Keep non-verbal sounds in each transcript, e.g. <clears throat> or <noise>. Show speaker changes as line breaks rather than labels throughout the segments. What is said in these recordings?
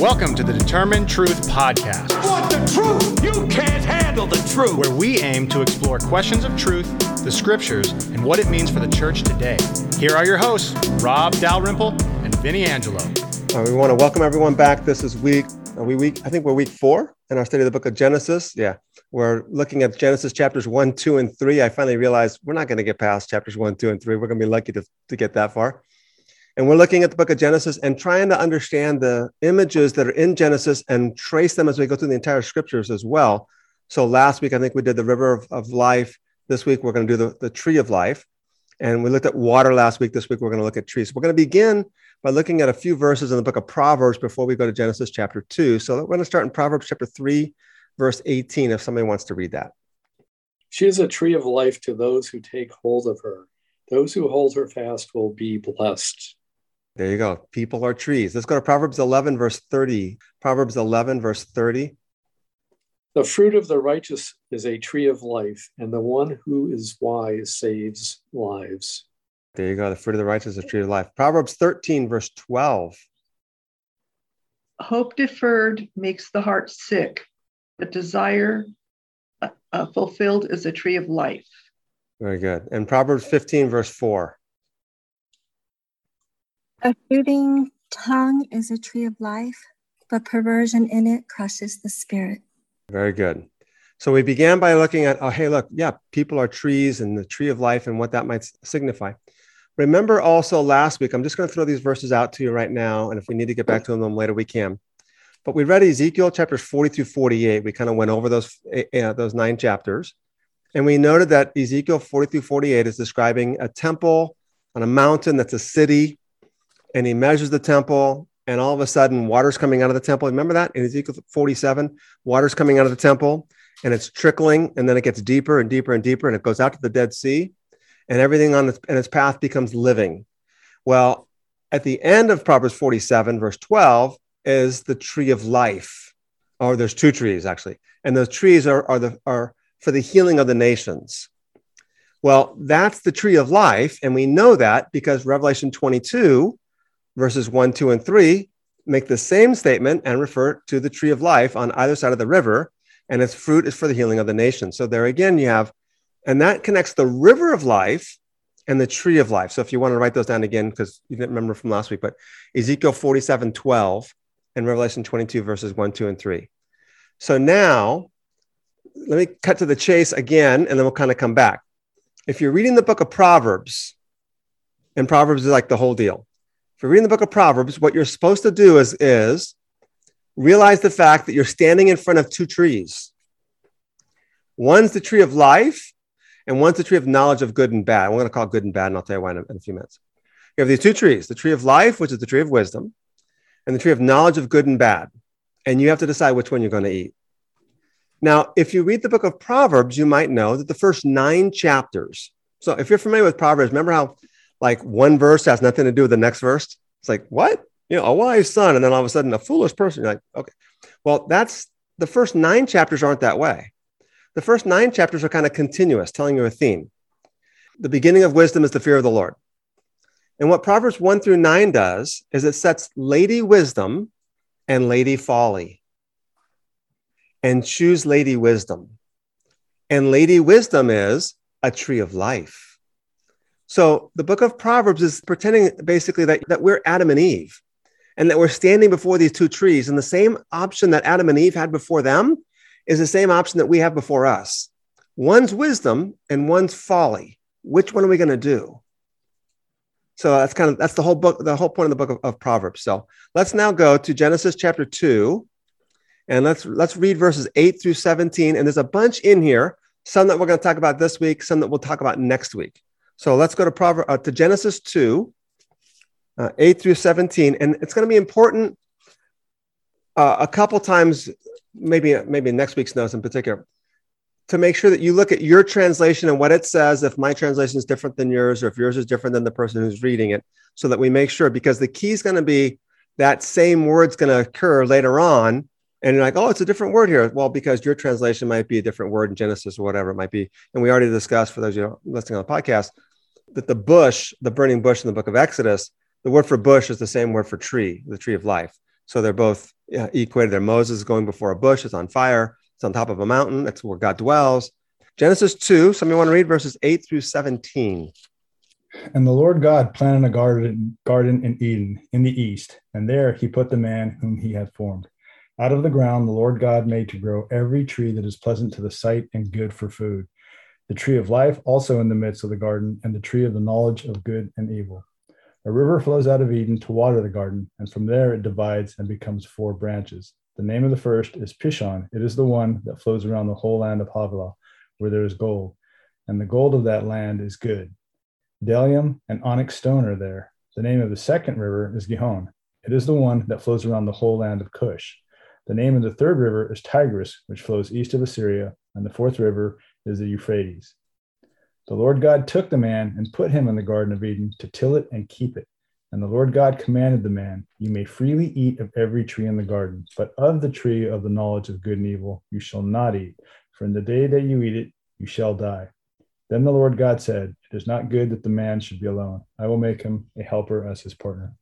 Welcome to the Determinetruth Podcast.
Want the truth? You can't handle the truth.
Where we aim to explore questions of truth, the scriptures, and what it means for the church today. Here are your hosts, Rob Dalrymple and Vinny Angelo.
Uh, we want to welcome everyone back. This is week, are we week, I think we're week four in our study of the book of Genesis. Yeah, we're looking at Genesis chapters one, two, and three. I finally realized we're not going to get past chapters one, two, and three. We're going to be lucky to, to get that far. And we're looking at the book of Genesis and trying to understand the images that are in Genesis and trace them as we go through the entire scriptures as well. So last week, I think we did the river of, of life. This week, we're going to do the, the tree of life. And we looked at water last week. This week, we're going to look at trees. We're going to begin by looking at a few verses in the book of Proverbs before we go to Genesis chapter 2. So we're going to start in Proverbs chapter 3, verse 18, if somebody wants to read that.
She is a tree of life to those who take hold of her. Those who hold her fast will be blessed.
There you go. People are trees. Let's go to Proverbs 11, verse 30. Proverbs 11, verse 30.
The fruit of the righteous is a tree of life, and the one who is wise saves lives.
There you go. The fruit of the righteous is a tree of life. Proverbs 13, verse 12.
Hope deferred makes the heart sick, but desire uh, uh, fulfilled is a tree of life.
Very good. And Proverbs 15, verse 4.
A fruiting tongue is a tree of life, but perversion in it crushes the spirit.
Very good. So we began by looking at, oh, hey, look, yeah, people are trees and the tree of life and what that might signify. Remember also last week, I'm just going to throw these verses out to you right now. And if we need to get back to them later, we can. But we read Ezekiel chapters 40 through 48. We kind of went over those, uh, those nine chapters. And we noted that Ezekiel 40 through 48 is describing a temple on a mountain that's a city. And he measures the temple, and all of a sudden, water's coming out of the temple. Remember that in Ezekiel 47? Water's coming out of the temple, and it's trickling, and then it gets deeper and deeper and deeper, and it goes out to the Dead Sea, and everything on its, in its path becomes living. Well, at the end of Proverbs 47, verse 12, is the tree of life. Or there's two trees actually, and those trees are, are the are for the healing of the nations. Well, that's the tree of life, and we know that because Revelation 22, verses 1, 2, and 3 make the same statement and refer to the tree of life on either side of the river, and its fruit is for the healing of the nation. So there again, you have, and that connects the river of life and the tree of life. So if you want to write those down again, because you didn't remember from last week, but Ezekiel 47, 12 and Revelation 22, verses 1, 2, and 3. So now let me cut to the chase again, and then we'll kind of come back. If you're reading the book of Proverbs, and Proverbs is like the whole deal. If you're reading the book of Proverbs, what you're supposed to do is, is realize the fact that you're standing in front of two trees. One's the tree of life, and one's the tree of knowledge of good and bad. I'm going to call it good and bad, and I'll tell you why in a, in a few minutes. You have these two trees the tree of life, which is the tree of wisdom, and the tree of knowledge of good and bad. And you have to decide which one you're going to eat. Now, if you read the book of Proverbs, you might know that the first nine chapters. So if you're familiar with Proverbs, remember how like one verse has nothing to do with the next verse? It's like, what? You know, a wise son, and then all of a sudden a foolish person. You're like, okay. Well, that's the first nine chapters aren't that way. The first nine chapters are kind of continuous, telling you a theme. The beginning of wisdom is the fear of the Lord. And what Proverbs 1 through 9 does is it sets Lady Wisdom and Lady Folly and choose Lady Wisdom. And Lady Wisdom is a tree of life. So the book of Proverbs is pretending basically that, that we're Adam and Eve and that we're standing before these two trees. And the same option that Adam and Eve had before them is the same option that we have before us. One's wisdom and one's folly. Which one are we going to do? So that's kind of that's the whole book, the whole point of the book of, of, Proverbs. So let's now go to Genesis chapter two, and let's let's read verses eight through seventeen. And there's a bunch in here, some that we're going to talk about this week, some that we'll talk about next week. So let's go to Proverbs uh, to Genesis two, uh, eight through seventeen, and it's going to be important uh, a couple times, maybe maybe next week's notes in particular to make sure that you look at your translation and what it says if my translation is different than yours or if yours is different than the person who's reading it so that we make sure because the key is going to be that same word's going to occur later on and you're like oh it's a different word here well because your translation might be a different word in genesis or whatever it might be and we already discussed for those you know listening on the podcast that the bush the burning bush in the book of exodus the word for bush is the same word for tree the tree of life so they're both equated there. Moses going before a bush, it's on fire, it's on top of a mountain, that's where God dwells. Genesis 2, somebody want to read verses 8 through 17.
And the Lord God planted a garden, garden in Eden in the east, and there he put the man whom he had formed. Out of the ground, the Lord God made to grow every tree that is pleasant to the sight and good for food. The tree of life also in the midst of the garden, and the tree of the knowledge of good and evil. A river flows out of Eden to water the garden, and from there it divides and becomes four branches. The name of the first is Pishon. It is the one that flows around the whole land of Havilah, where there is gold, and the gold of that land is good. Bdellium and onyx stone are there. The name of the second river is Gihon. It is the one that flows around the whole land of Cush. The name of the third river is Tigris, which flows east of Assyria, and the fourth river is the Euphrates. The Lord God took the man and put him in the Garden of Eden to till it and keep it. And the Lord God commanded the man, You may freely eat of every tree in the garden, but of the tree of the knowledge of good and evil you shall not eat, for in the day that you eat it, you shall die. Then the Lord God said, It is not good that the man should be alone. I will make him a helper as his partner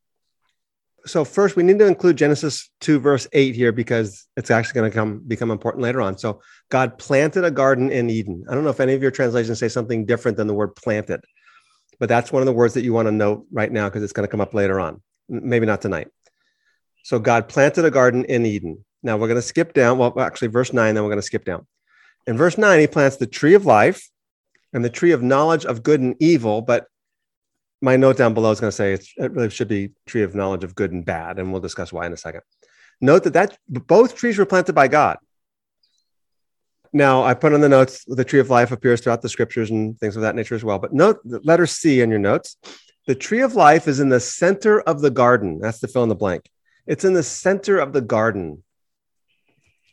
so first we need to include genesis 2 verse 8 here because it's actually going to come become important later on. So god planted a garden in eden. I don't know if any of your translations say something different than the word planted but that's one of the words that you want to note right now because it's going to come up later on. Maybe not tonight. So god planted a garden in eden. Now we're going to skip down well actually verse 9 then we're going to skip down. In verse 9 he plants the tree of life and the tree of knowledge of good and evil but my note down below is going to say it really should be tree of knowledge of good and bad, and we'll discuss why in a second. Note that that both trees were planted by God. Now, I put on the notes the tree of life appears throughout the scriptures and things of that nature as well. But note the letter C in your notes. The tree of life is in the center of the garden. That's the fill in the blank. It's in the center of the garden,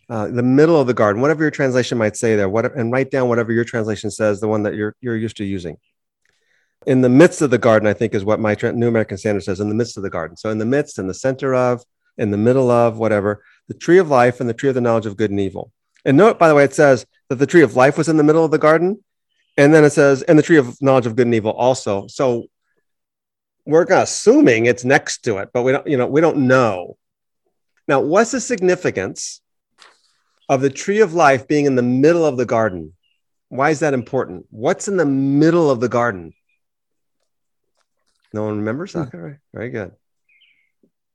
uh, the middle of the garden, whatever your translation might say there. What, and write down whatever your translation says, the one that you're, you're used to using in the midst of the garden, I think is what my New American Standard says, in the midst of the garden. So in the midst, in the center of, in the middle of, whatever, the tree of life and the tree of the knowledge of good and evil. And note, by the way, it says that the tree of life was in the middle of the garden. And then it says, and the tree of knowledge of good and evil also. So we're assuming it's next to it, but we don't, you know, we don't know. Now, what's the significance of the tree of life being in the middle of the garden? Why is that important? What's in the middle of the garden? No one remembers. Hmm. Okay, right. very good.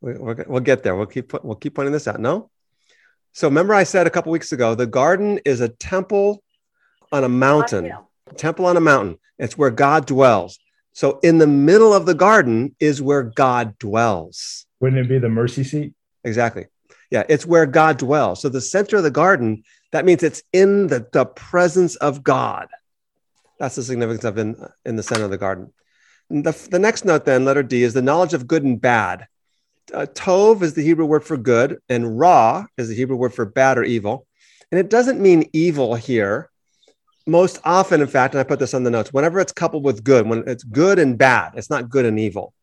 We, will get there. We'll keep we'll keep pointing this out. No. So remember, I said a couple weeks ago, the garden is a temple on a mountain. Temple on a mountain. It's where God dwells. So in the middle of the garden is where God dwells.
Wouldn't it be the mercy seat?
Exactly. Yeah, it's where God dwells. So the center of the garden, that means it's in the, the presence of God. That's the significance of in, in the center of the garden. The, the next note, then, letter D, is the knowledge of good and bad. Uh, tov is the Hebrew word for good, and ra is the Hebrew word for bad or evil. And it doesn't mean evil here. Most often, in fact, and I put this on the notes, whenever it's coupled with good, when it's good and bad, it's not good and evil.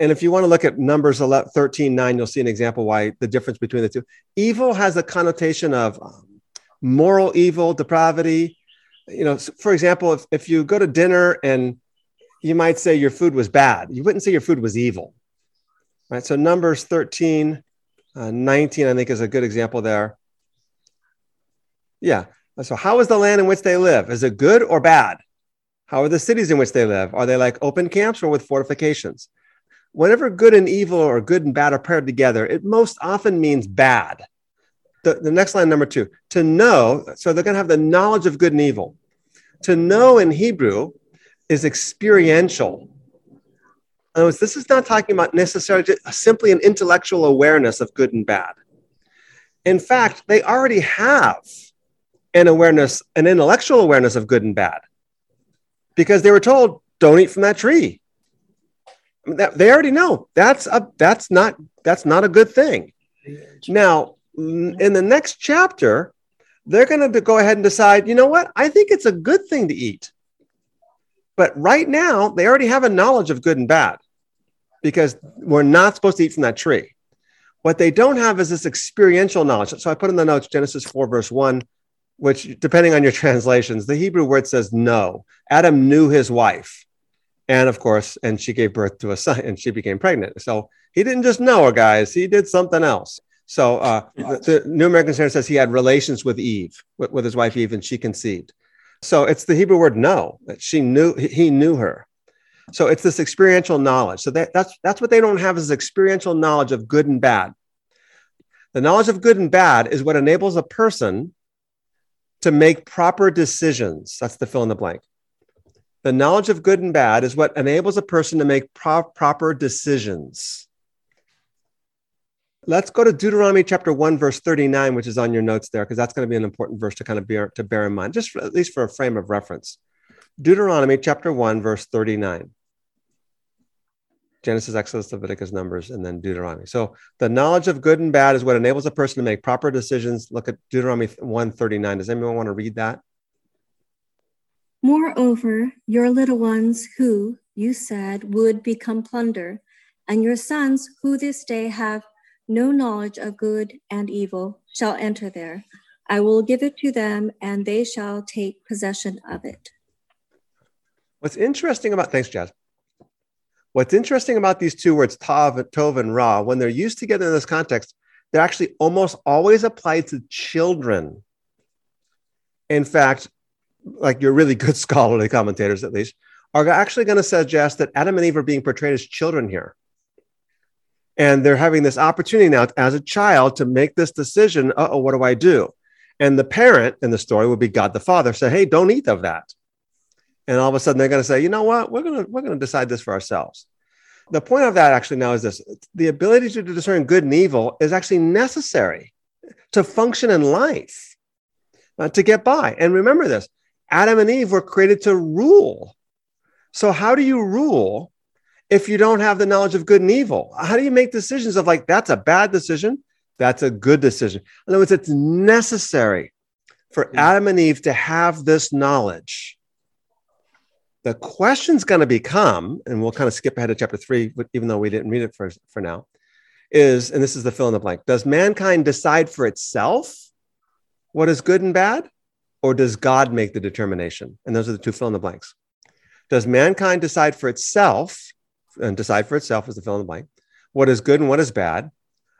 And if you want to look at Numbers 11, 13, 9, you'll see an example why the difference between the two. Evil has a connotation of um, moral evil, depravity. You know, for example, if, if you go to dinner and you might say your food was bad. You wouldn't say your food was evil. Right? So Numbers 13, uh, 19, I think is a good example there. Yeah. So how is the land in which they live? Is it good or bad? How are the cities in which they live? Are they like open camps or with fortifications? Whenever good and evil or good and bad are paired together, it most often means bad. The, the next line, number two, to know, so they're going to have the knowledge of good and evil. To know in Hebrew is experiential. In other words, this is not talking about necessarily simply an intellectual awareness of good and bad. In fact, they already have an awareness, an intellectual awareness of good and bad, because they were told, "Don't eat from that tree." I mean, that, they already know that's a that's not that's not a good thing. Now, in the next chapter, they're going to go ahead and decide, you know what? I think it's a good thing to eat. But right now, they already have a knowledge of good and bad because we're not supposed to eat from that tree. What they don't have is this experiential knowledge. So I put in the notes Genesis 4, verse 1, which, depending on your <laughs> translations, the Hebrew word says no. Adam knew his wife. And of course, and she gave birth to a son and she became pregnant. So he didn't just know her, guys, he did something else. So uh, the, the, New American Standard says he had relations with Eve, with, with his wife Eve, and she conceived. So it's the Hebrew word know that she knew he knew her. So it's this experiential knowledge. So that, that's that's what they don't have is experiential knowledge of good and bad. The knowledge of good and bad is what enables a person to make proper decisions. That's the fill in the blank. The knowledge of good and bad is what enables a person to make pro- proper decisions. Let's go to Deuteronomy chapter 1, verse 39, which is on your notes there, because that's going to be an important verse to kind of bear, to bear in mind, just for, at least for a frame of reference. Deuteronomy chapter 1, verse 39. Genesis, Exodus, Leviticus, Numbers, and then Deuteronomy. So the knowledge of good and bad is what enables a person to make proper decisions. Look at Deuteronomy 139. Does anyone want to read that?
Moreover, your little ones who, you said, would become plunder, and your sons who this day have no knowledge of good and evil shall enter there. I will give it to them, and they shall take possession of it.
What's interesting about, thanks, Jazz. What's interesting about these two words, tav, tov, and ra, when they're used together in this context, they're actually almost always applied to children. In fact, like your really good <laughs> scholarly commentators, at least, are actually going to suggest that Adam and Eve are being portrayed as children here. And they're having this opportunity now as a child to make this decision. oh, what do I do? And the parent in the story would be God the Father. Say, hey, don't eat of that. And all of a sudden they're going to say, you know what? We're going to we're going to decide this for ourselves. The point of that actually now is this: the ability to discern good and evil is actually necessary to function in life, uh, to get by. And remember this: Adam and Eve were created to rule. So how do you rule if you don't have the knowledge of good and evil? How do you make decisions of like, that's a bad decision? That's a good decision. In other words, it's necessary for. Adam and Eve to have this knowledge. The question's going to become, and we'll kind of skip ahead to chapter three, even though we didn't read it for, for now, is, and this is the fill in the blank, does mankind decide for itself what is good and bad? Or does God make the determination? And those are the two fill in the blanks. Does mankind decide for itself and decide for itself as the fill in the blank, what is good and what is bad?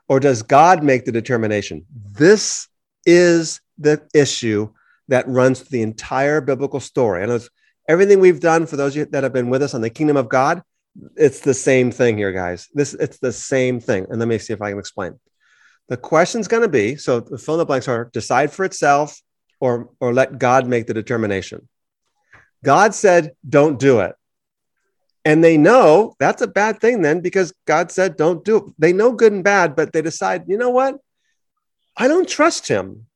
Or does God make the determination? This is the issue that runs through the entire biblical story. And it's everything we've done for those that have been with us on the kingdom of God, it's the same thing here, guys. This it's the same thing. And let me see if I can explain. The question's going to be so the fill in the blanks are decide for itself or or let God make the determination. God said, don't do it. And they know that's a bad thing then because God said, don't do it. They know good and bad, but they decide, you know what? I don't trust him.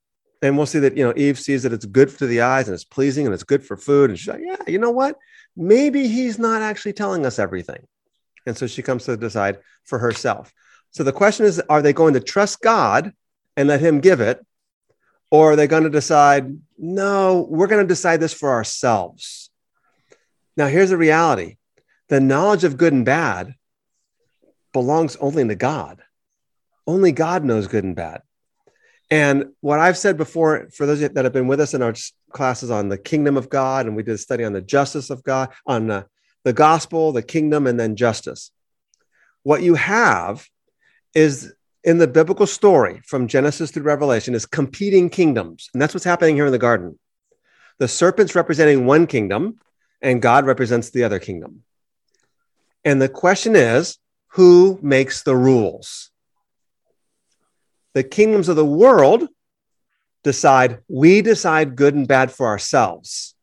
And we'll see that, you know, Eve sees that it's good for the eyes and it's pleasing and it's good for food. And she's like, yeah, you know what? Maybe he's not actually telling us everything. And so she comes to decide for herself. So the question is, are they going to trust God and let him give it? Or are they going to decide, no, we're going to decide this for ourselves? Now, here's the reality the knowledge of good and bad belongs only to God. Only God knows good and bad. And what I've said before, for those that have been with us in our classes on the kingdom of God, and we did a study on the justice of God, on the, the gospel, the kingdom, and then justice. What you have is in the biblical story from Genesis through Revelation is competing kingdoms. And that's what's happening here in the garden. The serpent's representing one kingdom, and God represents the other kingdom. And the question is who makes the rules? The kingdoms of the world decide, we decide good and bad for ourselves.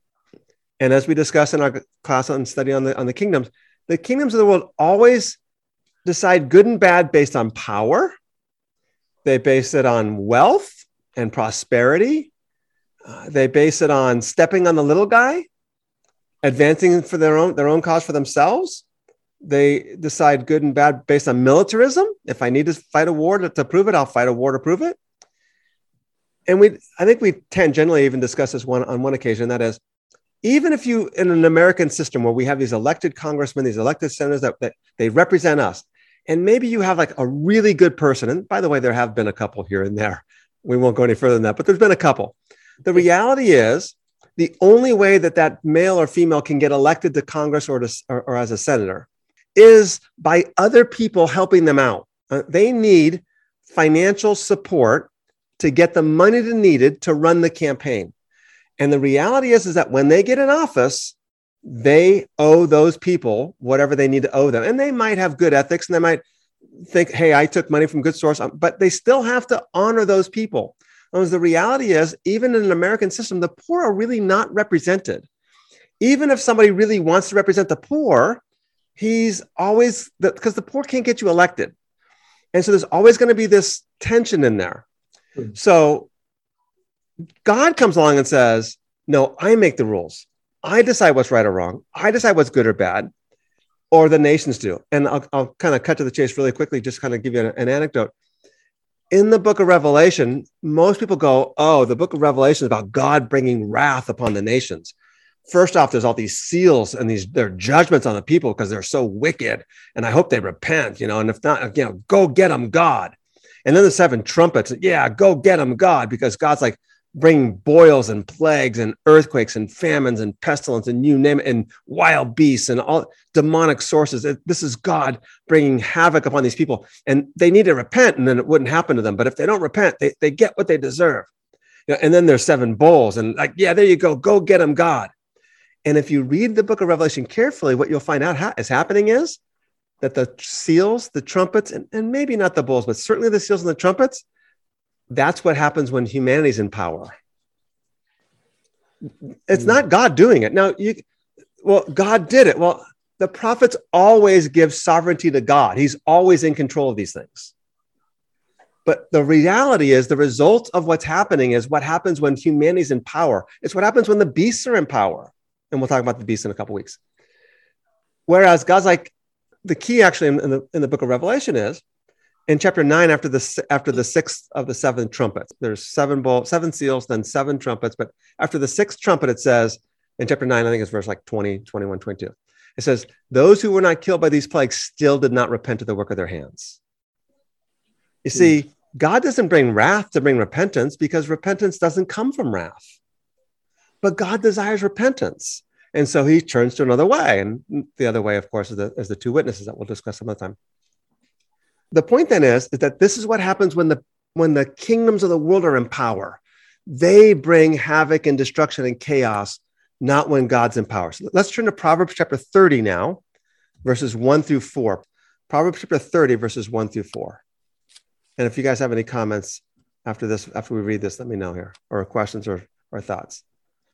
And as we discussed in our class on study on the, on the kingdoms, the kingdoms of the world always decide good and bad based on power. They base it on wealth and prosperity. Uh, they base it on stepping on the little guy, advancing for their own, their own cause for themselves they decide good and bad based on militarism. If I need to fight a war to, to prove it, I'll fight a war to prove it. And we, I think we tangentially even discussed this one on one occasion. That is, even if you in an American system where we have these elected congressmen, these elected senators that, that they represent us, and maybe you have like a really good person. And by the way, there have been a couple here and there. We won't go any further than that, but there's been a couple. The reality is, the only way that that male or female can get elected to Congress or, to, or, or as a senator is by other people helping them out. Uh, they need financial support to get the money they needed to run the campaign. And the reality is, is that when they get in office, they owe those people whatever they need to owe them. And they might have good ethics and they might think, hey, I took money from good source, um, but they still have to honor those people. Because the reality is, even in an American system, the poor are really not represented. Even if somebody really wants to represent the poor, he's always because the, the poor can't get you elected. And so there's always going to be this tension in there. Mm-hmm. So God comes along and says, No, I make the rules. I decide what's right or wrong. I decide what's good or bad, or the nations do. And I'll, I'll kind of cut to the chase really quickly, just kind of give you an, an anecdote. In the book of Revelation, most people go, Oh, the book of Revelation is about God bringing wrath upon the nations. First off, there's all these seals and these their judgments on the people because they're so wicked. And I hope they repent, you know, and if not, you know, go get them, God. And then the seven trumpets, yeah, go get them, God, because God's like, bring boils and plagues and earthquakes and famines and pestilence and you name it, and wild beasts and all demonic sources. This is God bringing havoc upon these people. And they need to repent and then it wouldn't happen to them. But if they don't repent, they, they get what they deserve. You know, and then there's seven bowls and like, yeah, there you go. Go get them, God. And if you read the book of Revelation carefully, what you'll find out ha- is happening is that the seals, the trumpets, and, and maybe not the bulls, but certainly the seals and the trumpets, that's what happens when humanity's in power. It's hmm. not God doing it. Now, you, well, God did it. Well, the prophets always give sovereignty to God. He's always in control of these things. But the reality is, the result of what's happening is what happens when humanity's in power. It's what happens when the beasts are in power. And we'll talk about the beasts in a couple weeks. Whereas God's like, the key actually in, in, the, in the book of Revelation is in chapter nine, after the after the sixth of the seven trumpets, there's seven bowl, seven seals, then seven trumpets. But after the sixth trumpet, it says in chapter nine, I think it's verse like 20, 21, 22. It says, Those who were not killed by these plagues still did not repent of the work of their hands. You hmm. see, God doesn't bring wrath to bring repentance because repentance doesn't come from wrath. But God desires repentance. And so he turns to another way. And the other way, of course, is the, is the two witnesses that we'll discuss some other time the point then is, is that this is what happens when the when the kingdoms of the world are in power. They bring havoc and destruction and chaos, not when God's in power. So let's turn to Proverbs chapter 30 now, verses 1 through 4. Proverbs chapter 30, verses 1 through 4. And if you guys have any comments after this, after we read this, let me know here, or questions or, or thoughts.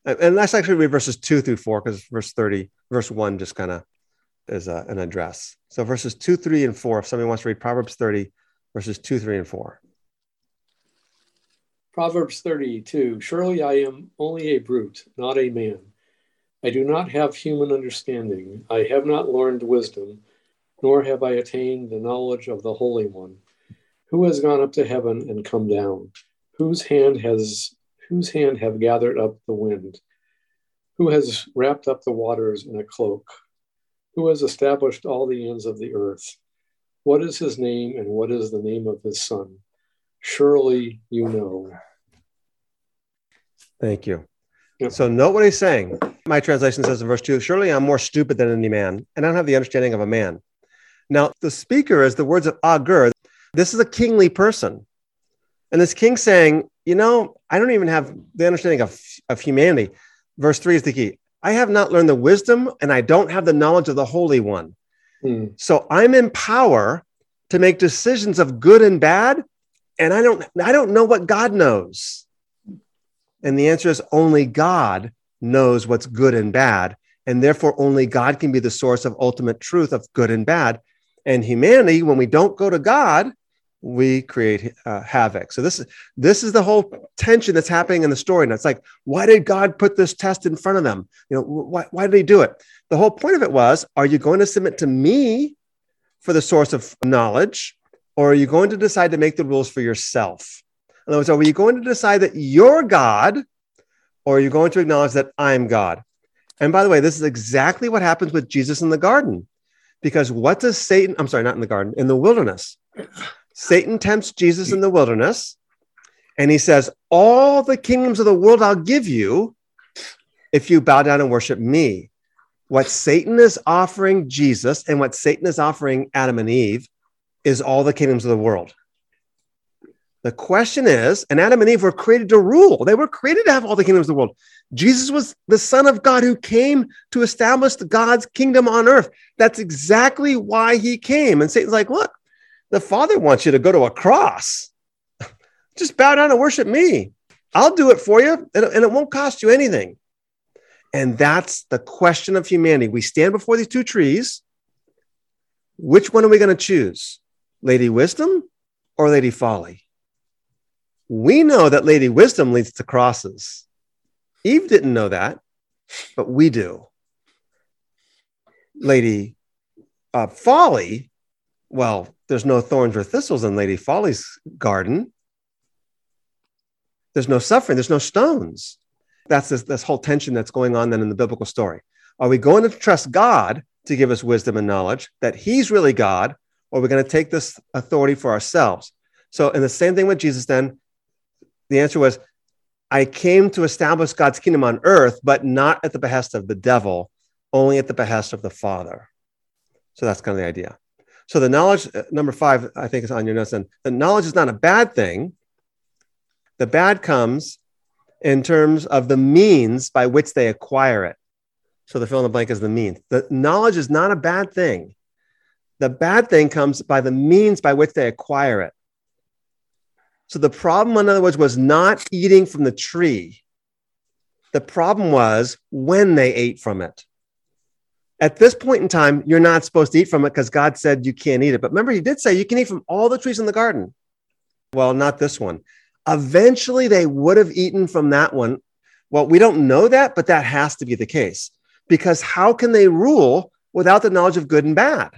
And let's actually read verses 2 through 4, because verse 30, verse 1 just kind of is a, an address. So verses two, three, and four. If somebody wants to read Proverbs 30, verses two, three, and four.
Proverbs 32 Surely I am only a brute, not a man. I do not have human understanding. I have not learned wisdom, nor have I attained the knowledge of the Holy One. Who has gone up to heaven and come down? Whose hand has whose hand have gathered up the wind? Who has wrapped up the waters in a cloak? who has established all the ends of the earth. What is his name and what is the name of his son? Surely you know.
Thank you. Yep. So note what he's saying. My translation says in verse 2 Surely I'm more stupid than any man, and I don't have the understanding of a man. Now, the speaker is the words of Agur. This is a kingly person. And this king saying, You know, I don't even have the understanding of, of humanity. Verse 3 is the key. I have not learned the wisdom and I don't have the knowledge of the Holy One. Hmm. So I'm in power to make decisions of good and bad. And I don't, I don't know what God knows. And the answer is only God knows what's good and bad. And therefore, only God can be the source of ultimate truth of good and bad. And humanity, when we don't go to God, we create uh, havoc. So this is this is the whole tension that's happening in the story. And it's like, why did God put this test in front of them? You know, why, why did He do it? The whole point of it was, are you going to submit to me for the source of knowledge, or are you going to decide to make the rules for yourself? In other words, are you going to decide that you're God, or are you going to acknowledge that I'm God? And by the way, this is exactly what happens with Jesus in the garden. Because what does Satan, I'm sorry, not in the garden, in the wilderness. Satan tempts Jesus in the wilderness, and he says, All the kingdoms of the world I'll give you if you bow down and worship me. What Satan is offering Jesus and what Satan is offering Adam and Eve is all the kingdoms of the world. The question is, and Adam and Eve were created to rule. They were created to have all the kingdoms of the world. Jesus was the Son of God who came to establish God's kingdom on earth. That's exactly why he came. And Satan's like, look, the Father wants you to go to a cross. <laughs> Just bow down and worship me. I'll do it for you, and, it won't cost you anything. And that's the question of humanity. We stand before these two trees. Which one are we going to choose? Lady Wisdom or Lady Folly? We know that Lady Wisdom leads to crosses. Eve didn't know that, but we do. Lady uh, Folly, well, there's no thorns or thistles in Lady Folly's garden. There's no suffering, there's no stones. That's this, this whole tension that's going on then in the biblical story. Are we going to trust God to give us wisdom and knowledge, that He's really God, or are we going to take this authority for ourselves? So, and the same thing with Jesus then, the answer was, I came to establish God's kingdom on earth, but not at the behest of the devil, only at the behest of the Father. So that's kind of the idea. So the knowledge, uh, number five, I think is on your notes. And the knowledge is not a bad thing. The bad comes in terms of the means by which they acquire it. So the fill in the blank is the means. The knowledge is not a bad thing. The bad thing comes by the means by which they acquire it. So the problem, in other words, was not eating from the tree. The problem was when they ate from it. At this point in time, you're not supposed to eat from it because God said you can't eat it. But remember, He did say you can eat from all the trees in the garden. Well, not this one. Eventually, they would have eaten from that one. Well, we don't know that, but that has to be the case because how can they rule without the knowledge of good and bad?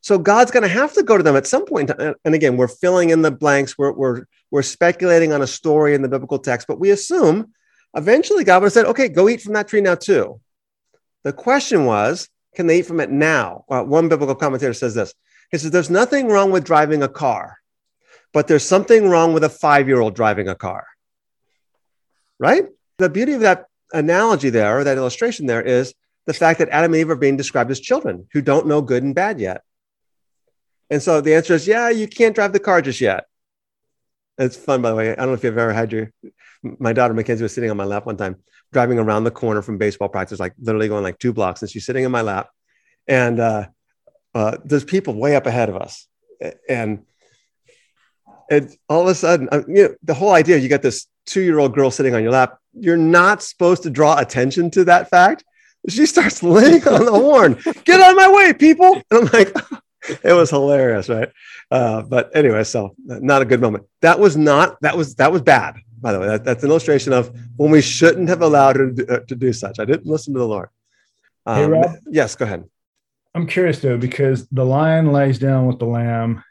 So God's going to have to go to them at some point. And again, we're filling in the blanks. We're, we're, we're speculating on a story in the biblical text, but we assume eventually God would have said, okay, go eat from that tree now too. The question was, can they eat from it now? Well, one biblical commentator says this. He says, there's nothing wrong with driving a car, but there's something wrong with a five year old driving a car. Right? The beauty of that analogy there, or that illustration there, is the fact that Adam and Eve are being described as children who don't know good and bad yet. And so the answer is, yeah, you can't drive the car just yet. It's fun, by the way. I don't know if you've ever had your, my daughter Mackenzie was sitting on my lap one time, driving around the corner from baseball practice, like literally going like two blocks. And she's sitting in my lap. And uh, uh, there's people way up ahead of us. And and all of a sudden, uh, you know, the whole idea you got this two year old girl sitting on your lap, you're not supposed to draw attention to that fact. She starts <laughs> laying on the horn, get out of my way, people. And I'm like, <laughs> <laughs> it was hilarious, right? Uh, but anyway, so not a good moment. That was not that was that was bad. By the way, that, that's an illustration of when we shouldn't have allowed her to do, uh, to do such. I didn't listen to the Lord. Um, hey, Rob, yes, go ahead.
I'm curious though because the lion lays down with the lamb,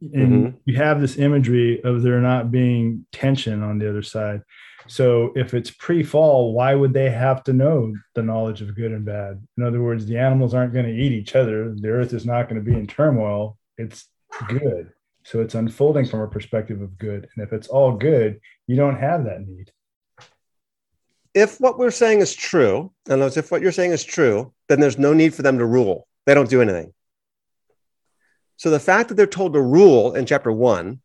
and mm-hmm. you have this imagery of there not being tension on the other side. So if it's pre-fall, why would they have to know the knowledge of good and bad? In other words, the animals aren't going to eat each other. The earth is not going to be in turmoil. It's good. So it's unfolding from a perspective of good. And if it's all good, you don't have that need.
If what we're saying is true, and if what you're saying is true, then there's no need for them to rule. They don't do anything. So the fact that they're told to rule in chapter one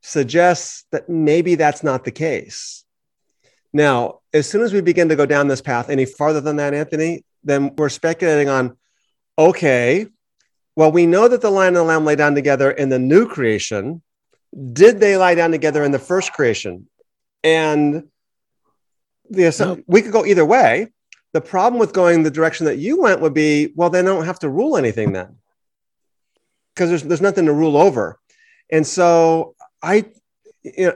suggests that maybe that's not the case. Now, as soon as we begin to go down this path any farther than that, Anthony, then we're speculating on okay, well, we know that the lion and the lamb lay down together in the new creation. Did they lie down together in the first creation? And the, no. we could go either way. The problem with going the direction that you went would be well, they don't have to rule anything then because there's, there's nothing to rule over. And so I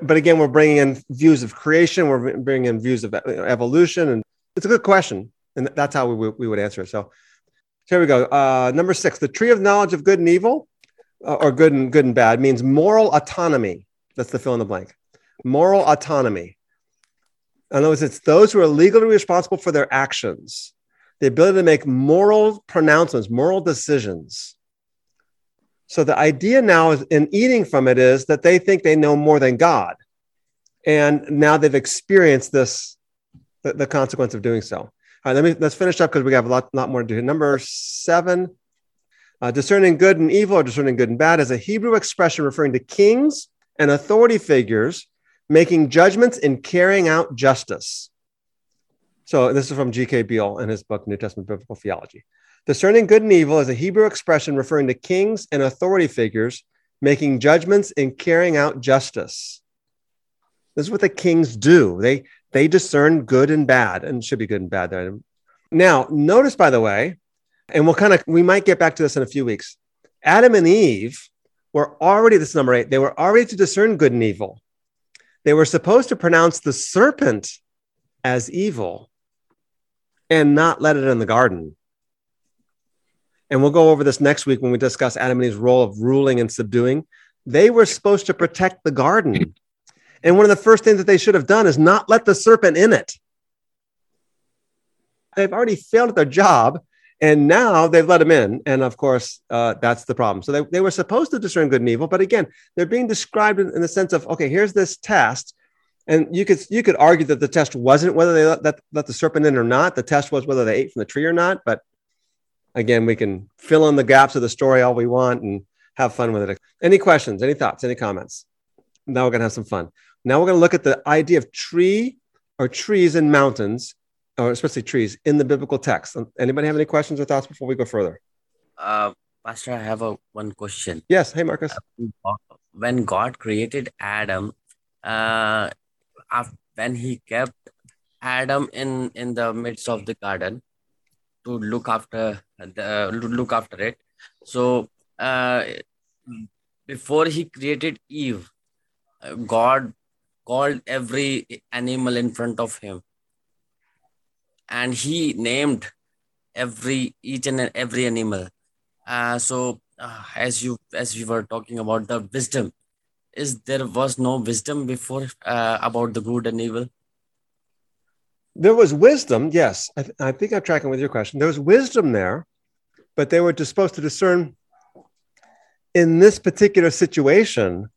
but again, we're bringing in views of creation, we're bringing in views of evolution, and it's a good question, and that's how we, we would answer it. So, here we go. Uh, number six: the tree of knowledge of good and evil, uh, or good and good and bad, means moral autonomy. That's the fill in the blank. Moral autonomy. In other words, it's those who are legally responsible for their actions, the ability to make moral pronouncements, moral decisions. So the idea now is in eating from it is that they think they know more than God. And now they've experienced this, the, the consequence of doing so. All right, let me let's finish up because we have a lot, lot more to do. Number seven, uh, discerning good and evil or discerning good and bad is a Hebrew expression referring to kings and authority figures making judgments and carrying out justice. So this is from G.K. Beale in his book, New Testament Biblical Theology. Discerning good and evil is a Hebrew expression referring to kings and authority figures making judgments and carrying out justice. This is what the kings do. They they discern good and bad, and should be good and bad there. Now, notice by the way, and we'll kind of we might get back to this in a few weeks. Adam and Eve were already this number eight. They were already to discern good and evil. They were supposed to pronounce the serpent as evil and not let it in the garden. And we'll go over this next week when we discuss Adam and Eve's role of ruling and subduing. They were supposed to protect the garden. And one of the first things that they should have done is not let the serpent in it. They've already failed at their job, and now they've let him in. And of course, uh, that's the problem. So they, they were supposed to discern good and evil, but again, they're being described in, in the sense of okay, here's this test. And you could you could argue that the test wasn't whether they let, let, let the serpent in or not. The test was whether they ate from the tree or not. But again, we can fill in the gaps of the story all we want and have fun with it. Any questions? Any thoughts? Any comments? Now we're gonna have some fun. Now we're gonna look at the idea of tree or trees and mountains or especially trees in the biblical text. Anybody have any questions or thoughts before we go further?
Uh, Pastor, I have a one question.
Yes. Hey, Marcus.
When God created Adam, uh, when He kept Adam in in the midst of the garden to look after the look after it, so uh, before He created Eve, God called every animal in front of Him. And he named every each and every animal. Uh, so uh, as you as we were talking about the wisdom is there was no wisdom before uh, about the good and evil
there was wisdom yes I, th- I think i'm tracking with your question there was wisdom there but they were just supposed to discern in this particular situation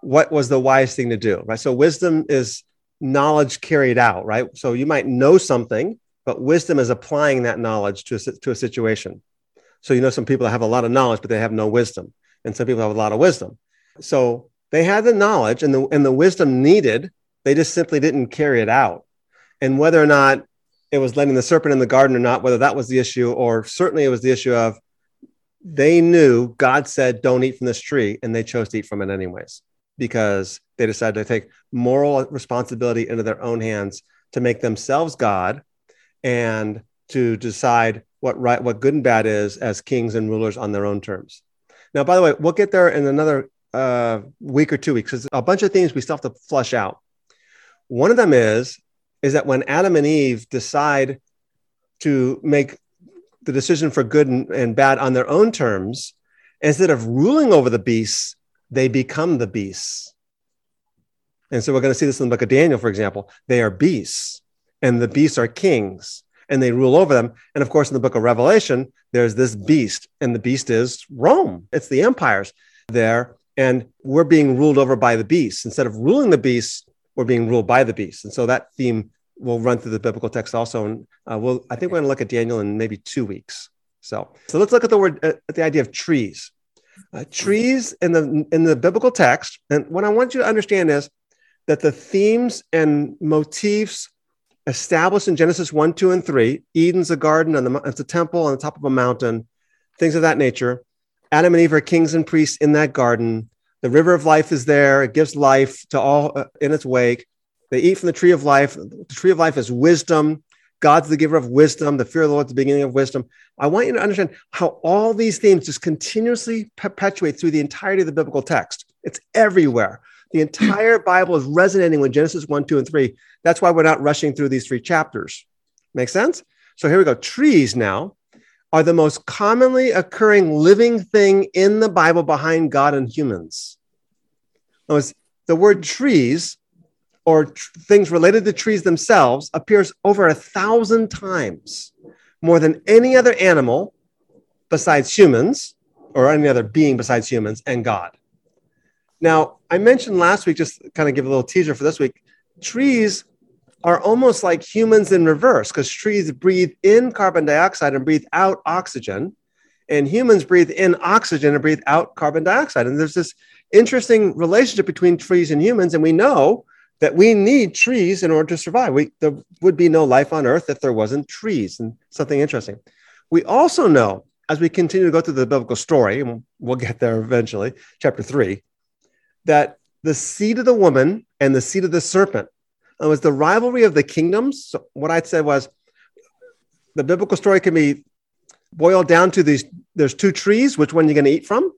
what was the wise thing to do right so wisdom is knowledge carried out right so you might know something but wisdom is applying that knowledge to a, to a situation. So, you know, some people have a lot of knowledge, but they have no wisdom. And some people have a lot of wisdom. So they had the knowledge and the, and the wisdom needed. They just simply didn't carry it out. And whether or not it was letting the serpent in the garden or not, whether that was the issue, or certainly it was the issue of they knew God said, don't eat from this tree. And they chose to eat from it anyways, because they decided to take moral responsibility into their own hands to make themselves God and to decide what right, what good and bad is as kings and rulers on their own terms. Now, by the way, we'll get there in another uh, week or two weeks. There's a bunch of things we still have to flush out. One of them is is that when Adam and Eve decide to make the decision for good and, and bad on their own terms, instead of ruling over the beasts, they become the beasts. And so we're going to see this in the book of Daniel, for example. They are beasts and the beasts are kings and they rule over them. And of course, in the book of Revelation, there's this beast, and the beast is Rome. It's the empires there. And we're being ruled over by the beasts. Instead of ruling the beast, we're being ruled by the beast. And so that theme will run through the biblical text also. And uh, we'll, I think we're going to look at Daniel in maybe two weeks. So, so let's look at the word, uh, at the idea of trees. Uh, trees in the in the biblical text, and what I want you to understand is that the themes and motifs established in Genesis 1, 2, and 3. Eden's a garden, and it's a temple on the top of a mountain, things of that nature. Adam and Eve are kings and priests in that garden. The river of life is there, it gives life to all uh, in its wake. They eat from the tree of life. The tree of life is wisdom. God's the giver of wisdom. The fear of the Lord is the beginning of wisdom. I want you to understand how all these themes just continuously perpetuate through the entirety of the biblical text. It's everywhere. The entire <clears throat> Bible is resonating with Genesis 1, 2, and 3. That's why we're not rushing through these three chapters. Make sense? So here we go. Trees now are the most commonly occurring living thing in the Bible behind God and humans. The word trees or tr- things related to trees themselves appears over a thousand times more than any other animal besides humans or any other being besides humans and God. Now, I mentioned last week, just kind of give a little teaser for this week, trees are almost like humans in reverse because trees breathe in carbon dioxide and breathe out oxygen, and humans breathe in oxygen and breathe out carbon dioxide. And there's this interesting relationship between trees and humans, and we know that we need trees in order to survive. We, there would be no life on Earth if there wasn't trees, and something interesting. We also know, as we continue to go through the biblical story, and we'll get there eventually, chapter three, that the seed of the woman and the seed of the serpent it was the rivalry of the kingdoms. So what I'd said was the biblical story can be boiled down to these there's two trees, which one you're going to eat from?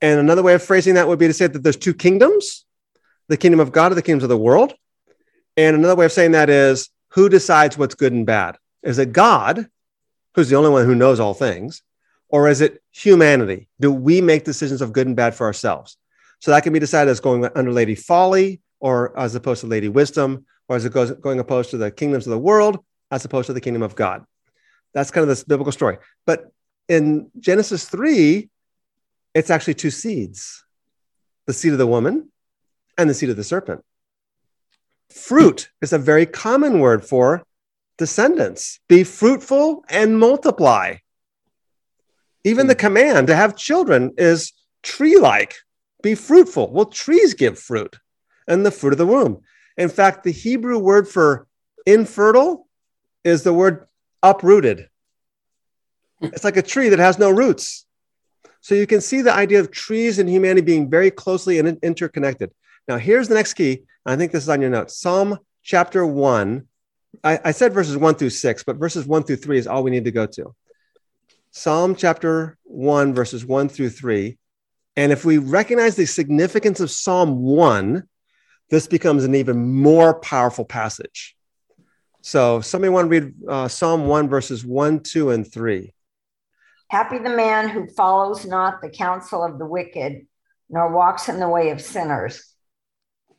And another way of phrasing that would be to say that there's two kingdoms, the kingdom of God or the kingdoms of the world. And another way of saying that is who decides what's good and bad? Is it God, who's the only one who knows all things, or is it humanity? Do we make decisions of good and bad for ourselves? So that can be decided as going under Lady Folly, or as opposed to Lady Wisdom, or as it goes going opposed to the kingdoms of the world, as opposed to the kingdom of God. That's kind of this biblical story. But in Genesis 3, it's actually two seeds the seed of the woman and the seed of the serpent. Fruit is a very common word for descendants. Be fruitful and multiply. Even the hmm. command to have children is tree like, be fruitful. Well, trees give fruit and the fruit of the womb. In fact, the Hebrew word for infertile is the word uprooted. It's like a tree that has no roots. So you can see the idea of trees and humanity being very closely interconnected. Now, here's the next key. I think this is on your notes Psalm chapter one. I, I said verses one through six, but verses one through three is all we need to go to. Psalm chapter 1, verses 1 through 3. And if we recognize the significance of Psalm 1, this becomes an even more powerful passage. So, somebody want to read uh, Psalm 1, verses 1, 2, and 3.
Happy the man who follows not the counsel of the wicked, nor walks in the way of sinners,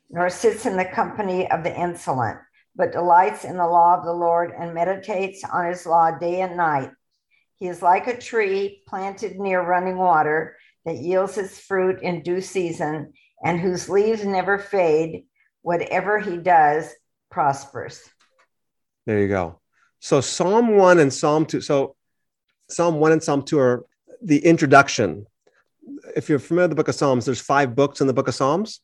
nor sits in the company of the insolent, but delights in the law of the Lord and meditates on his law day and night. He is like a tree planted near running water that yields its fruit in due season and whose leaves never fade. Whatever he does prospers.
There you go. So Psalm 1 and Psalm 2. So Psalm 1 and Psalm 2 are the introduction. If you're familiar with the book of Psalms, there's five books in the book of Psalms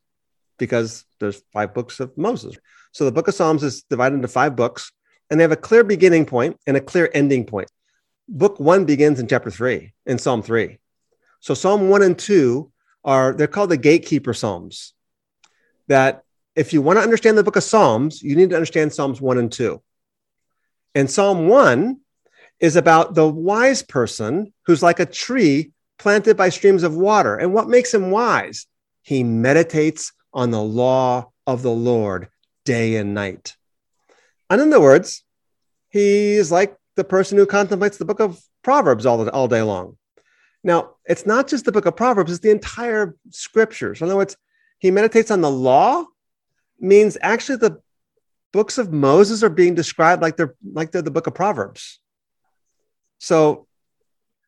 because there's five books of Moses. So the book of Psalms is divided into five books, and they have a clear beginning point and a clear ending point. Book one begins in chapter three, in Psalm 3. So Psalm 1 and 2 are they're called the gatekeeper psalms. That if you want to understand the book of Psalms, you need to understand Psalms 1 and 2. And Psalm 1 is about the wise person who's like a tree planted by streams of water. And what makes him wise? He meditates on the law of the Lord day and night. And in other words, he's like the person who contemplates the book of Proverbs all, all day long. Now, it's not just the book of Proverbs, it's the entire scriptures. In other words, he meditates on the law, means actually the books of Moses are being described like they're like they're the book of Proverbs. So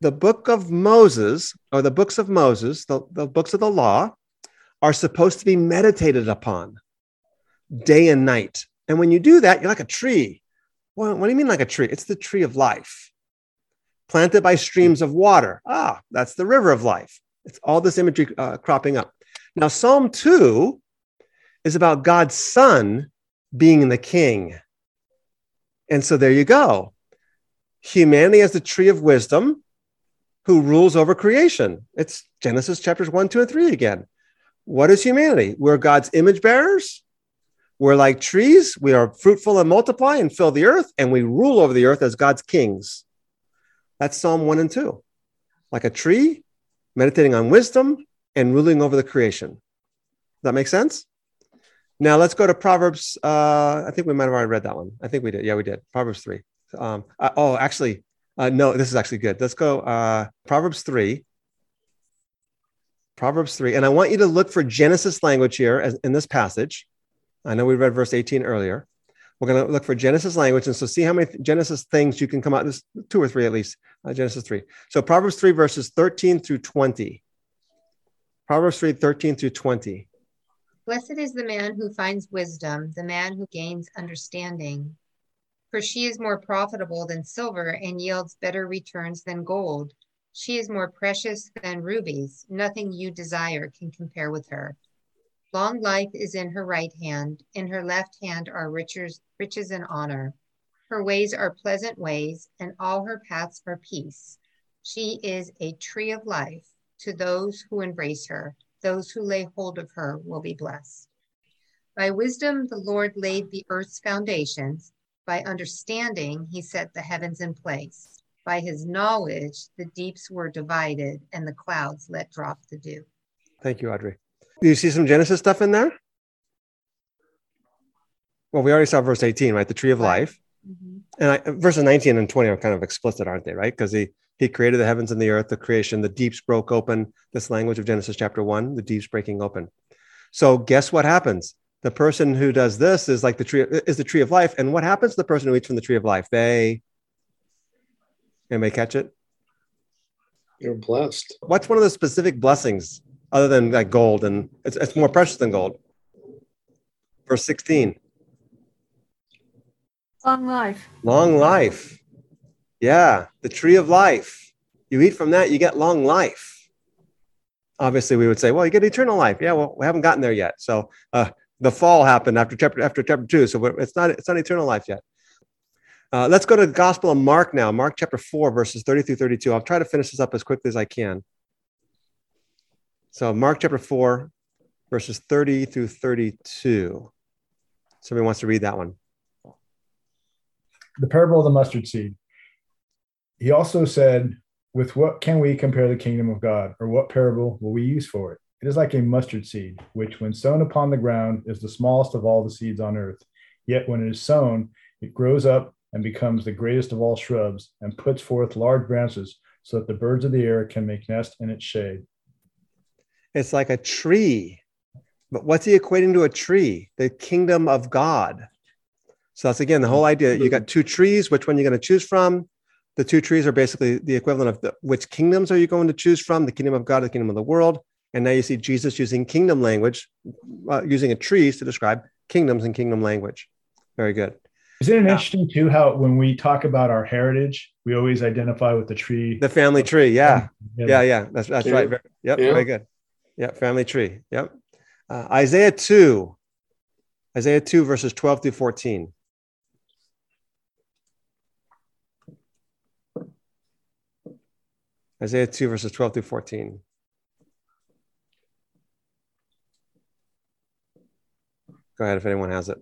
the book of Moses, or the books of Moses, the, the books of the law, are supposed to be meditated upon day and night. And when you do that, you're like a tree. Well, what do you mean like a tree? It's the tree of life planted by streams of water. Ah, that's the river of life. It's all this imagery uh, cropping up. Now, Psalm 2 is about God's Son being the king. And so there you go. Humanity as the tree of wisdom who rules over creation. It's Genesis chapters 1, 2, and 3 again. What is humanity? We're God's image bearers. We're like trees. We are fruitful and multiply and fill the earth, and we rule over the earth as God's kings. That's Psalm 1 and 2. Like a tree, meditating on wisdom and ruling over the creation. That make sense? Now let's go to Proverbs. Uh, I think we might have already read that one. I think we did. Yeah, we did. Proverbs 3. Um, uh, oh, actually, uh, no, this is actually good. Let's go uh, Proverbs 3. Proverbs 3. And I want you to look for Genesis language here as, in this passage. I know we read verse 18 earlier. We're going to look for Genesis language. And so see how many Genesis things you can come out, this two or three at least, uh, Genesis 3. So Proverbs 3, verses 13 through 20. Proverbs 3, 13 through 20.
Blessed is the man who finds wisdom, the man who gains understanding. For she is more profitable than silver and yields better returns than gold. She is more precious than rubies. Nothing you desire can compare with her. Long life is in her right hand. In her left hand are riches, riches and honor. Her ways are pleasant ways, and all her paths are peace. She is a tree of life to those who embrace her. Those who lay hold of her will be blessed. By wisdom, the Lord laid the earth's foundations. By understanding, he set the heavens in place. By his knowledge, the deeps were divided and the clouds let drop the dew.
Thank you, Audrey. Do you see some Genesis stuff in there? Well, we already saw verse 18, right? The tree of life. Mm-hmm. And I, verses 19 and 20 are kind of explicit, aren't they? Right? Because he he created the heavens and the earth, the creation, the deeps broke open. This language of Genesis chapter one, the deeps breaking open. So guess what happens? The person who does this is like the tree is the tree of life. And what happens to the person who eats from the tree of life? They anybody catch it?
You're blessed.
What's one of the specific blessings other than like gold? And it's, it's more precious than gold. Verse 16.
Long life.
Long life. Yeah, the tree of life. You eat from that, you get long life. Obviously, we would say, well, you get eternal life. Yeah, well, we haven't gotten there yet. So uh, the fall happened after chapter after chapter two. So it's not it's not eternal life yet. Uh, let's go to the Gospel of Mark now. Mark chapter four, verses thirty through thirty-two. I'll try to finish this up as quickly as I can. So Mark chapter four, verses thirty through thirty-two. Somebody wants to read that one
the parable of the mustard seed. He also said, With what can we compare the kingdom of God, or what parable will we use for it? It is like a mustard seed, which, when sown upon the ground, is the smallest of all the seeds on earth. Yet when it is sown, it grows up and becomes the greatest of all shrubs, and puts forth large branches, so that the birds of the air can make nest in its shade.
It's like a tree. But what's he equating to a tree? The kingdom of God. So that's again the whole idea. You got two trees. Which one you're going to choose from? The two trees are basically the equivalent of the, which kingdoms are you going to choose from? The kingdom of God, the kingdom of the world. And now you see Jesus using kingdom language, uh, using a trees to describe kingdoms and kingdom language. Very good.
Isn't it interesting too how when we talk about our heritage, we always identify with the tree,
the family tree. Yeah, yeah, yeah. yeah. That's that's yeah. right. Very, yep, yeah. very good. Yep, family tree. Yep. Uh, Isaiah two, Isaiah two verses twelve through fourteen. Isaiah 2, verses 12 through 14. Go ahead if anyone has it.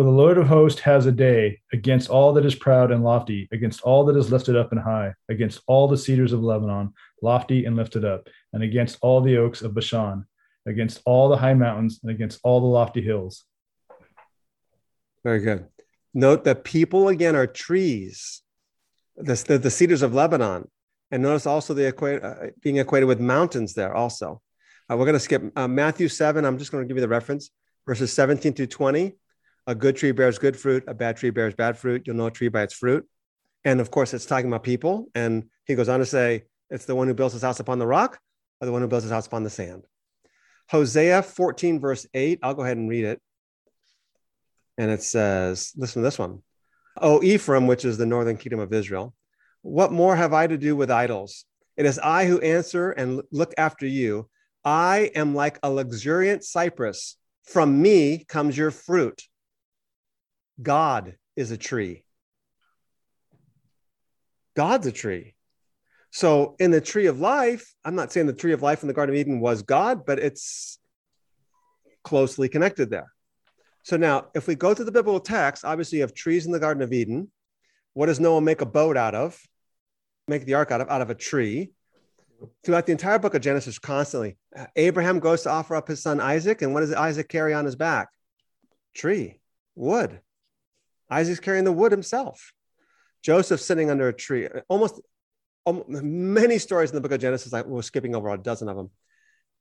For the Lord of hosts has a day against all that is proud and lofty, against all that is lifted up and high, against all the cedars of Lebanon, lofty and lifted up, and against all the oaks of Bashan, against all the high mountains and against all the lofty hills.
Very good. Note that people again are trees, the, the, the cedars of Lebanon. And notice also the equate, uh, being equated with mountains there also. Uh, we're going to skip uh, Matthew 7. I'm just going to give you the reference verses 17 through 20. A good tree bears good fruit, a bad tree bears bad fruit. You'll know a tree by its fruit. And of course, it's talking about people. And he goes on to say, it's the one who builds his house upon the rock or the one who builds his house upon the sand. Hosea 14, verse 8. I'll go ahead and read it. And it says, listen to this one. O Ephraim, which is the northern kingdom of Israel, what more have I to do with idols? It is I who answer and look after you. I am like a luxuriant cypress. From me comes your fruit. God is a tree. God's a tree. So in the tree of life, I'm not saying the tree of life in the Garden of Eden was God, but it's closely connected there. So now, if we go to the biblical text, obviously you have trees in the Garden of Eden. What does Noah make a boat out of? Make the ark out of? Out of a tree. Throughout the entire book of Genesis, constantly, Abraham goes to offer up his son Isaac, and what does Isaac carry on his back? Tree, wood. Isaac's carrying the wood himself. Joseph sitting under a tree. Almost um, many stories in the book of Genesis, I we're skipping over a dozen of them.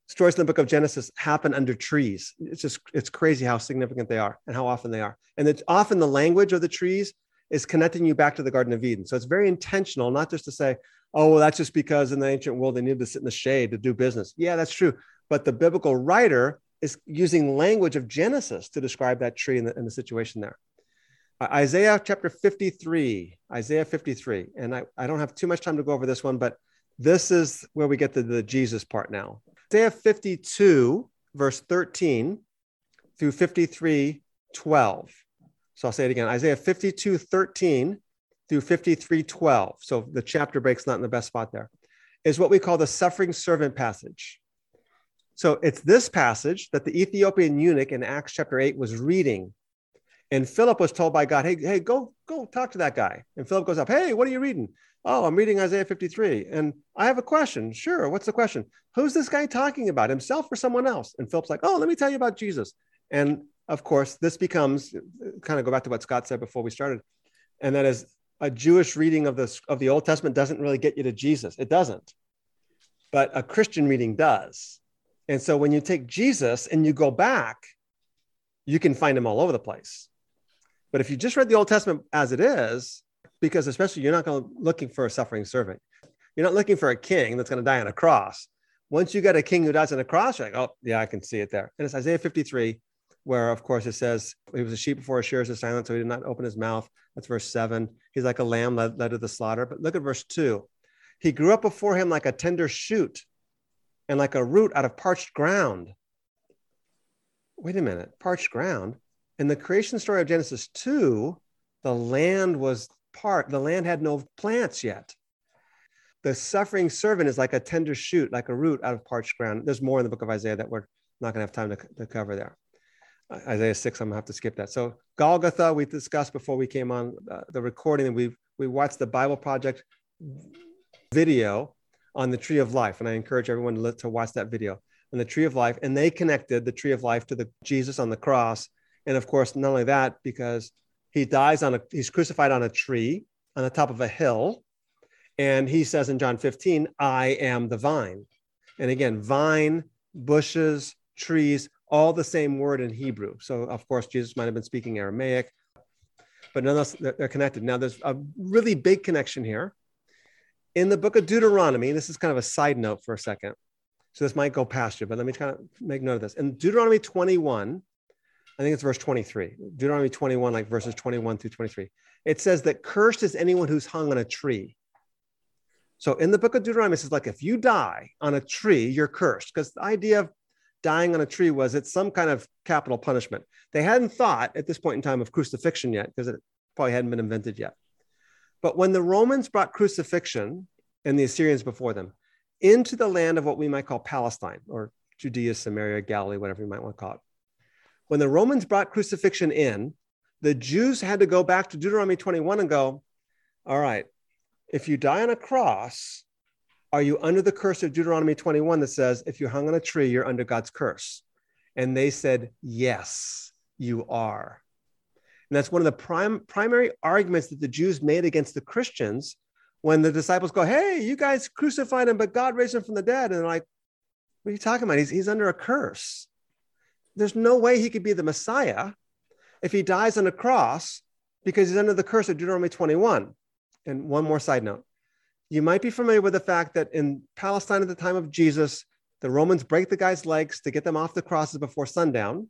Stories in the book of Genesis happen under trees. It's just, it's crazy how significant they are and how often they are. And it's often the language of the trees is connecting you back to the Garden of Eden. So it's very intentional, not just to say, oh, well, that's just because in the ancient world they needed to sit in the shade to do business. Yeah, that's true. But the biblical writer is using language of Genesis to describe that tree and the, the situation there. Isaiah chapter 53, Isaiah 53. And I, I don't have too much time to go over this one, but this is where we get to the Jesus part now. Isaiah 52, verse 13 through 53, 12. So I'll say it again Isaiah 52, 13 through 53, 12. So the chapter break's not in the best spot there, is what we call the suffering servant passage. So it's this passage that the Ethiopian eunuch in Acts chapter 8 was reading. And Philip was told by God, hey, hey, go, go talk to that guy. And Philip goes up, hey, what are you reading? Oh, I'm reading Isaiah 53. And I have a question. Sure. What's the question? Who's this guy talking about, himself or someone else? And Philip's like, oh, let me tell you about Jesus. And of course, this becomes kind of go back to what Scott said before we started. And that is a Jewish reading of the, of the Old Testament doesn't really get you to Jesus. It doesn't. But a Christian reading does. And so when you take Jesus and you go back, you can find him all over the place. But if you just read the Old Testament as it is, because especially you're not going looking for a suffering servant, you're not looking for a king that's going to die on a cross. Once you get a king who dies on a cross, you're like, oh yeah, I can see it there. And it's Isaiah 53, where of course it says he was a sheep before his shears is silent, so he did not open his mouth. That's verse seven. He's like a lamb led, led to the slaughter. But look at verse two. He grew up before him like a tender shoot and like a root out of parched ground. Wait a minute, parched ground. In the creation story of Genesis 2, the land was part, the land had no plants yet. The suffering servant is like a tender shoot, like a root out of parched ground. There's more in the book of Isaiah that we're not going to have time to, to cover there. Uh, Isaiah 6, I'm going to have to skip that. So, Golgotha, we discussed before we came on uh, the recording, and we we watched the Bible Project video on the tree of life. And I encourage everyone to, to watch that video on the tree of life. And they connected the tree of life to the Jesus on the cross. And of course, not only that, because he dies on a, he's crucified on a tree on the top of a hill. And he says in John 15, I am the vine. And again, vine, bushes, trees, all the same word in Hebrew. So, of course, Jesus might have been speaking Aramaic, but nonetheless, they're connected. Now, there's a really big connection here in the book of Deuteronomy, this is kind of a side note for a second. So this might go past you, but let me kind of make note of this. In Deuteronomy 21, I think it's verse 23, Deuteronomy 21, like verses 21 through 23, it says that cursed is anyone who's hung on a tree. So in the book of Deuteronomy, it says, like, if you die on a tree, you're cursed. Because the idea of dying on a tree was it's some kind of capital punishment. They hadn't thought at this point in time of crucifixion yet, because it probably hadn't been invented yet. But when the Romans brought crucifixion and the Assyrians before them into the land of what we might call Palestine or Judea, Samaria, Galilee, whatever you might want to call it, when the Romans brought crucifixion in, the Jews had to go back to Deuteronomy 21 and go, All right, if you die on a cross, are you under the curse of Deuteronomy 21 that says, if you're hung on a tree, you're under God's curse? And they said, Yes, you are. And that's one of the prime, primary arguments that the Jews made against the Christians when the disciples go, Hey, you guys crucified him, but God raised him from the dead. And they're like, What are you talking about? He's, he's under a curse. There's no way he could be the Messiah if he dies on a cross because he's under the curse of Deuteronomy 21. And one more side note you might be familiar with the fact that in Palestine at the time of Jesus, the Romans break the guy's legs to get them off the crosses before sundown.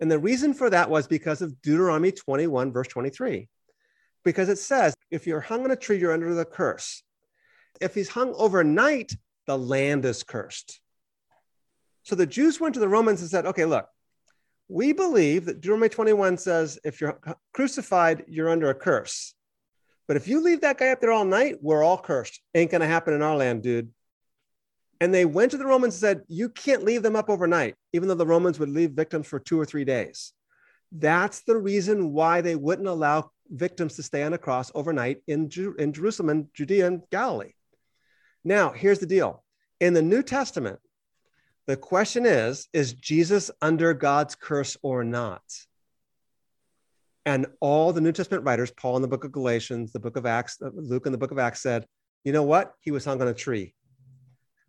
And the reason for that was because of Deuteronomy 21, verse 23, because it says, if you're hung on a tree, you're under the curse. If he's hung overnight, the land is cursed. So the Jews went to the Romans and said, okay, look, we believe that Deuteronomy 21 says, if you're crucified, you're under a curse. But if you leave that guy up there all night, we're all cursed. Ain't going to happen in our land, dude. And they went to the Romans and said, You can't leave them up overnight, even though the Romans would leave victims for two or three days. That's the reason why they wouldn't allow victims to stay on a cross overnight in, Ju- in Jerusalem and Judea and Galilee. Now, here's the deal in the New Testament, the question is Is Jesus under God's curse or not? And all the New Testament writers, Paul in the book of Galatians, the book of Acts, uh, Luke in the book of Acts said, you know what? He was hung on a tree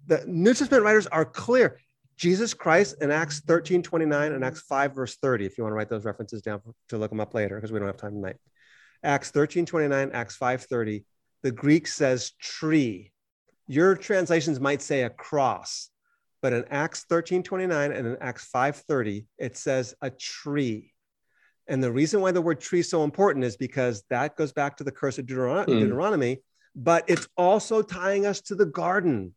the New Testament writers are clear. Jesus Christ in Acts 13, 29 and Acts 5, verse 30, if you want to write those references down to look them up later, because we don't have time tonight. Acts 13, 29, Acts 5, 30, the Greek says tree. Your translations might say a cross. But in Acts 13 29 and in Acts 5 30, it says a tree. And the reason why the word tree is so important is because that goes back to the curse of Deuteron-
Mm.
Deuteronomy, but it's also tying us to the garden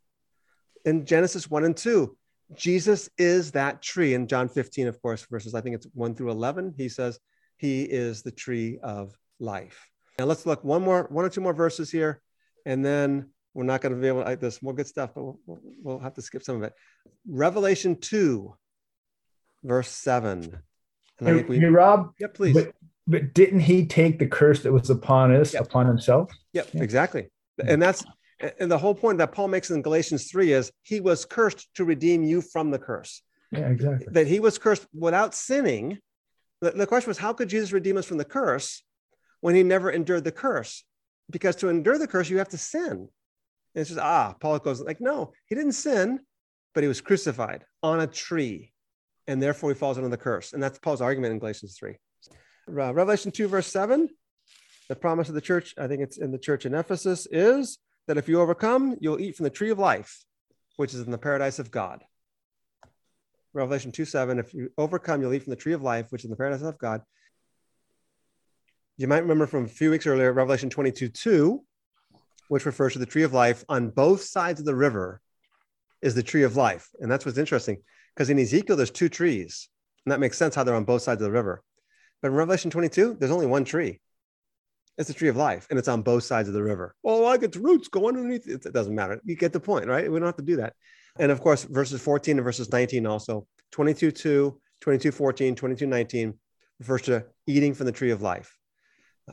in Genesis 1 and 2. Jesus is that tree. In John 15, of course, verses I think it's 1 through 11, he says, He is the tree of life. Now let's look one more, one or two more verses here, and then we're not going to be able to, there's more good stuff, but we'll, we'll, we'll have to skip some of it. Revelation 2, verse 7. And I
Hey,
think we,
hey, Rob,
yeah, please.
but, but didn't he take the curse that was upon us
Yep.
upon himself?
Yep, exactly. And that's and the whole point that Paul makes in Galatians 3 is he was cursed to redeem you from the curse.
Yeah, exactly.
That he was cursed without sinning. The, the question was, how could Jesus redeem us from the curse when he never endured the curse? Because to endure the curse, you have to sin. And it's just, ah, Paul goes like, no, he didn't sin, but he was crucified on a tree. And therefore he falls under the curse. And that's Paul's argument in Galatians 3. Uh, Revelation 2, verse 7, the promise of the church, I think it's in the church in Ephesus, is that if you overcome, you'll eat from the tree of life, which is in the paradise of God. Revelation 2 7, if you overcome, you'll eat from the tree of life, which is in the paradise of God. You might remember from a few weeks earlier, Revelation 22 2, which refers to the tree of life on both sides of the river, is the tree of life. And that's what's interesting because in Ezekiel, there's two trees. And that makes sense how they're on both sides of the river. But in Revelation 22, there's only one tree. It's the tree of life, and it's on both sides of the river. Oh, like its roots go underneath. It, it doesn't matter. You get the point, right? We don't have to do that. And of course, verses 14 and verses 19 also 22 2, 22 14, 22 19 refers to eating from the tree of life.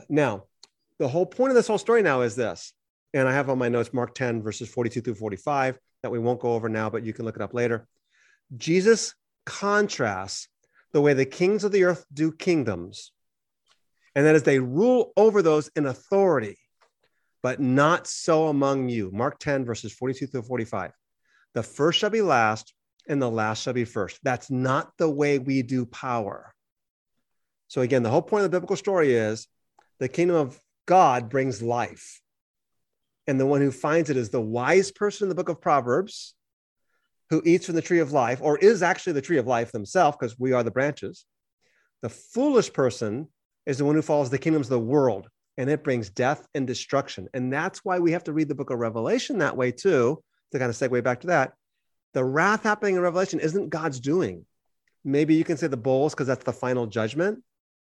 Now, the whole point of this whole story now is this, and I have on my notes Mark 10, verses 42 through 45, that we won't go over now, but you can look it up later. Jesus contrasts the way the kings of the earth do kingdoms, and that is they rule over those in authority, but not so among you. Mark 10, verses 42 through 45. The first shall be last, and the last shall be first. That's not the way we do power. So, again, the whole point of the biblical story is the kingdom of God brings life. And the one who finds it is the wise person in the book of Proverbs who eats from the tree of life, or is actually the tree of life themselves, because we are the branches. The foolish person is the one who follows the kingdoms of the world, and it brings death and destruction. And that's why we have to read the book of Revelation that way, too, to kind of segue back to that. The wrath happening in Revelation isn't God's doing. Maybe you can say the bowls because that's the final judgment.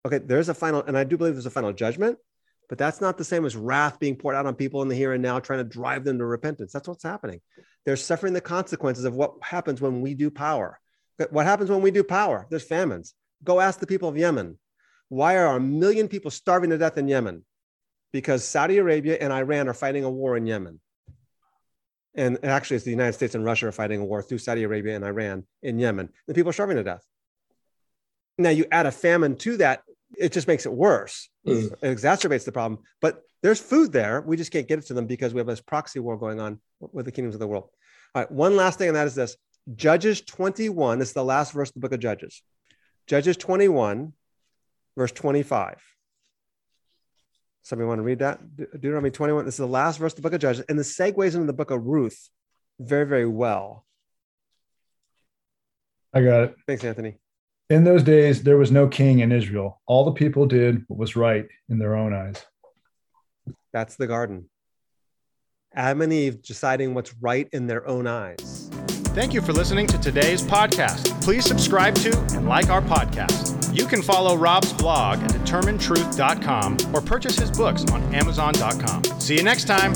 Okay, there's a final, and I do believe there's a final judgment, but that's not the same as wrath being poured out on people in the here and now, trying to drive them to repentance. That's what's happening. They're suffering the consequences of what happens when we do power. What happens when we do power? There's famines. Go ask the people of Yemen. Why are a million people starving to death in Yemen? Because Saudi Arabia and Iran are fighting a war in Yemen. And actually, it's the United States and Russia are fighting a war through Saudi Arabia and Iran in Yemen. The people are starving to death. Now, you add a famine to that, it just makes it worse.
Mm.
It exacerbates the problem. But there's food there. We just can't get it to them because we have this proxy war going on with the kingdoms of the world. All right, one last thing, and that is this Judges 21, this is the last verse of the book of Judges. Judges 21, verse 25. Somebody want to read that? De- Deuteronomy 21. This is the last verse of the book of Judges, and the segues into the book of Ruth very, very well.
I got it.
Thanks, Anthony.
In those days, there was no king in Israel. All the people did what was right in their own eyes.
That's the garden. Adam and Eve deciding what's right in their own eyes.
Thank you for listening to today's podcast. Please subscribe to and like our podcast. You can follow Rob's blog at determinetruth.com or purchase his books on amazon.com. See you next time.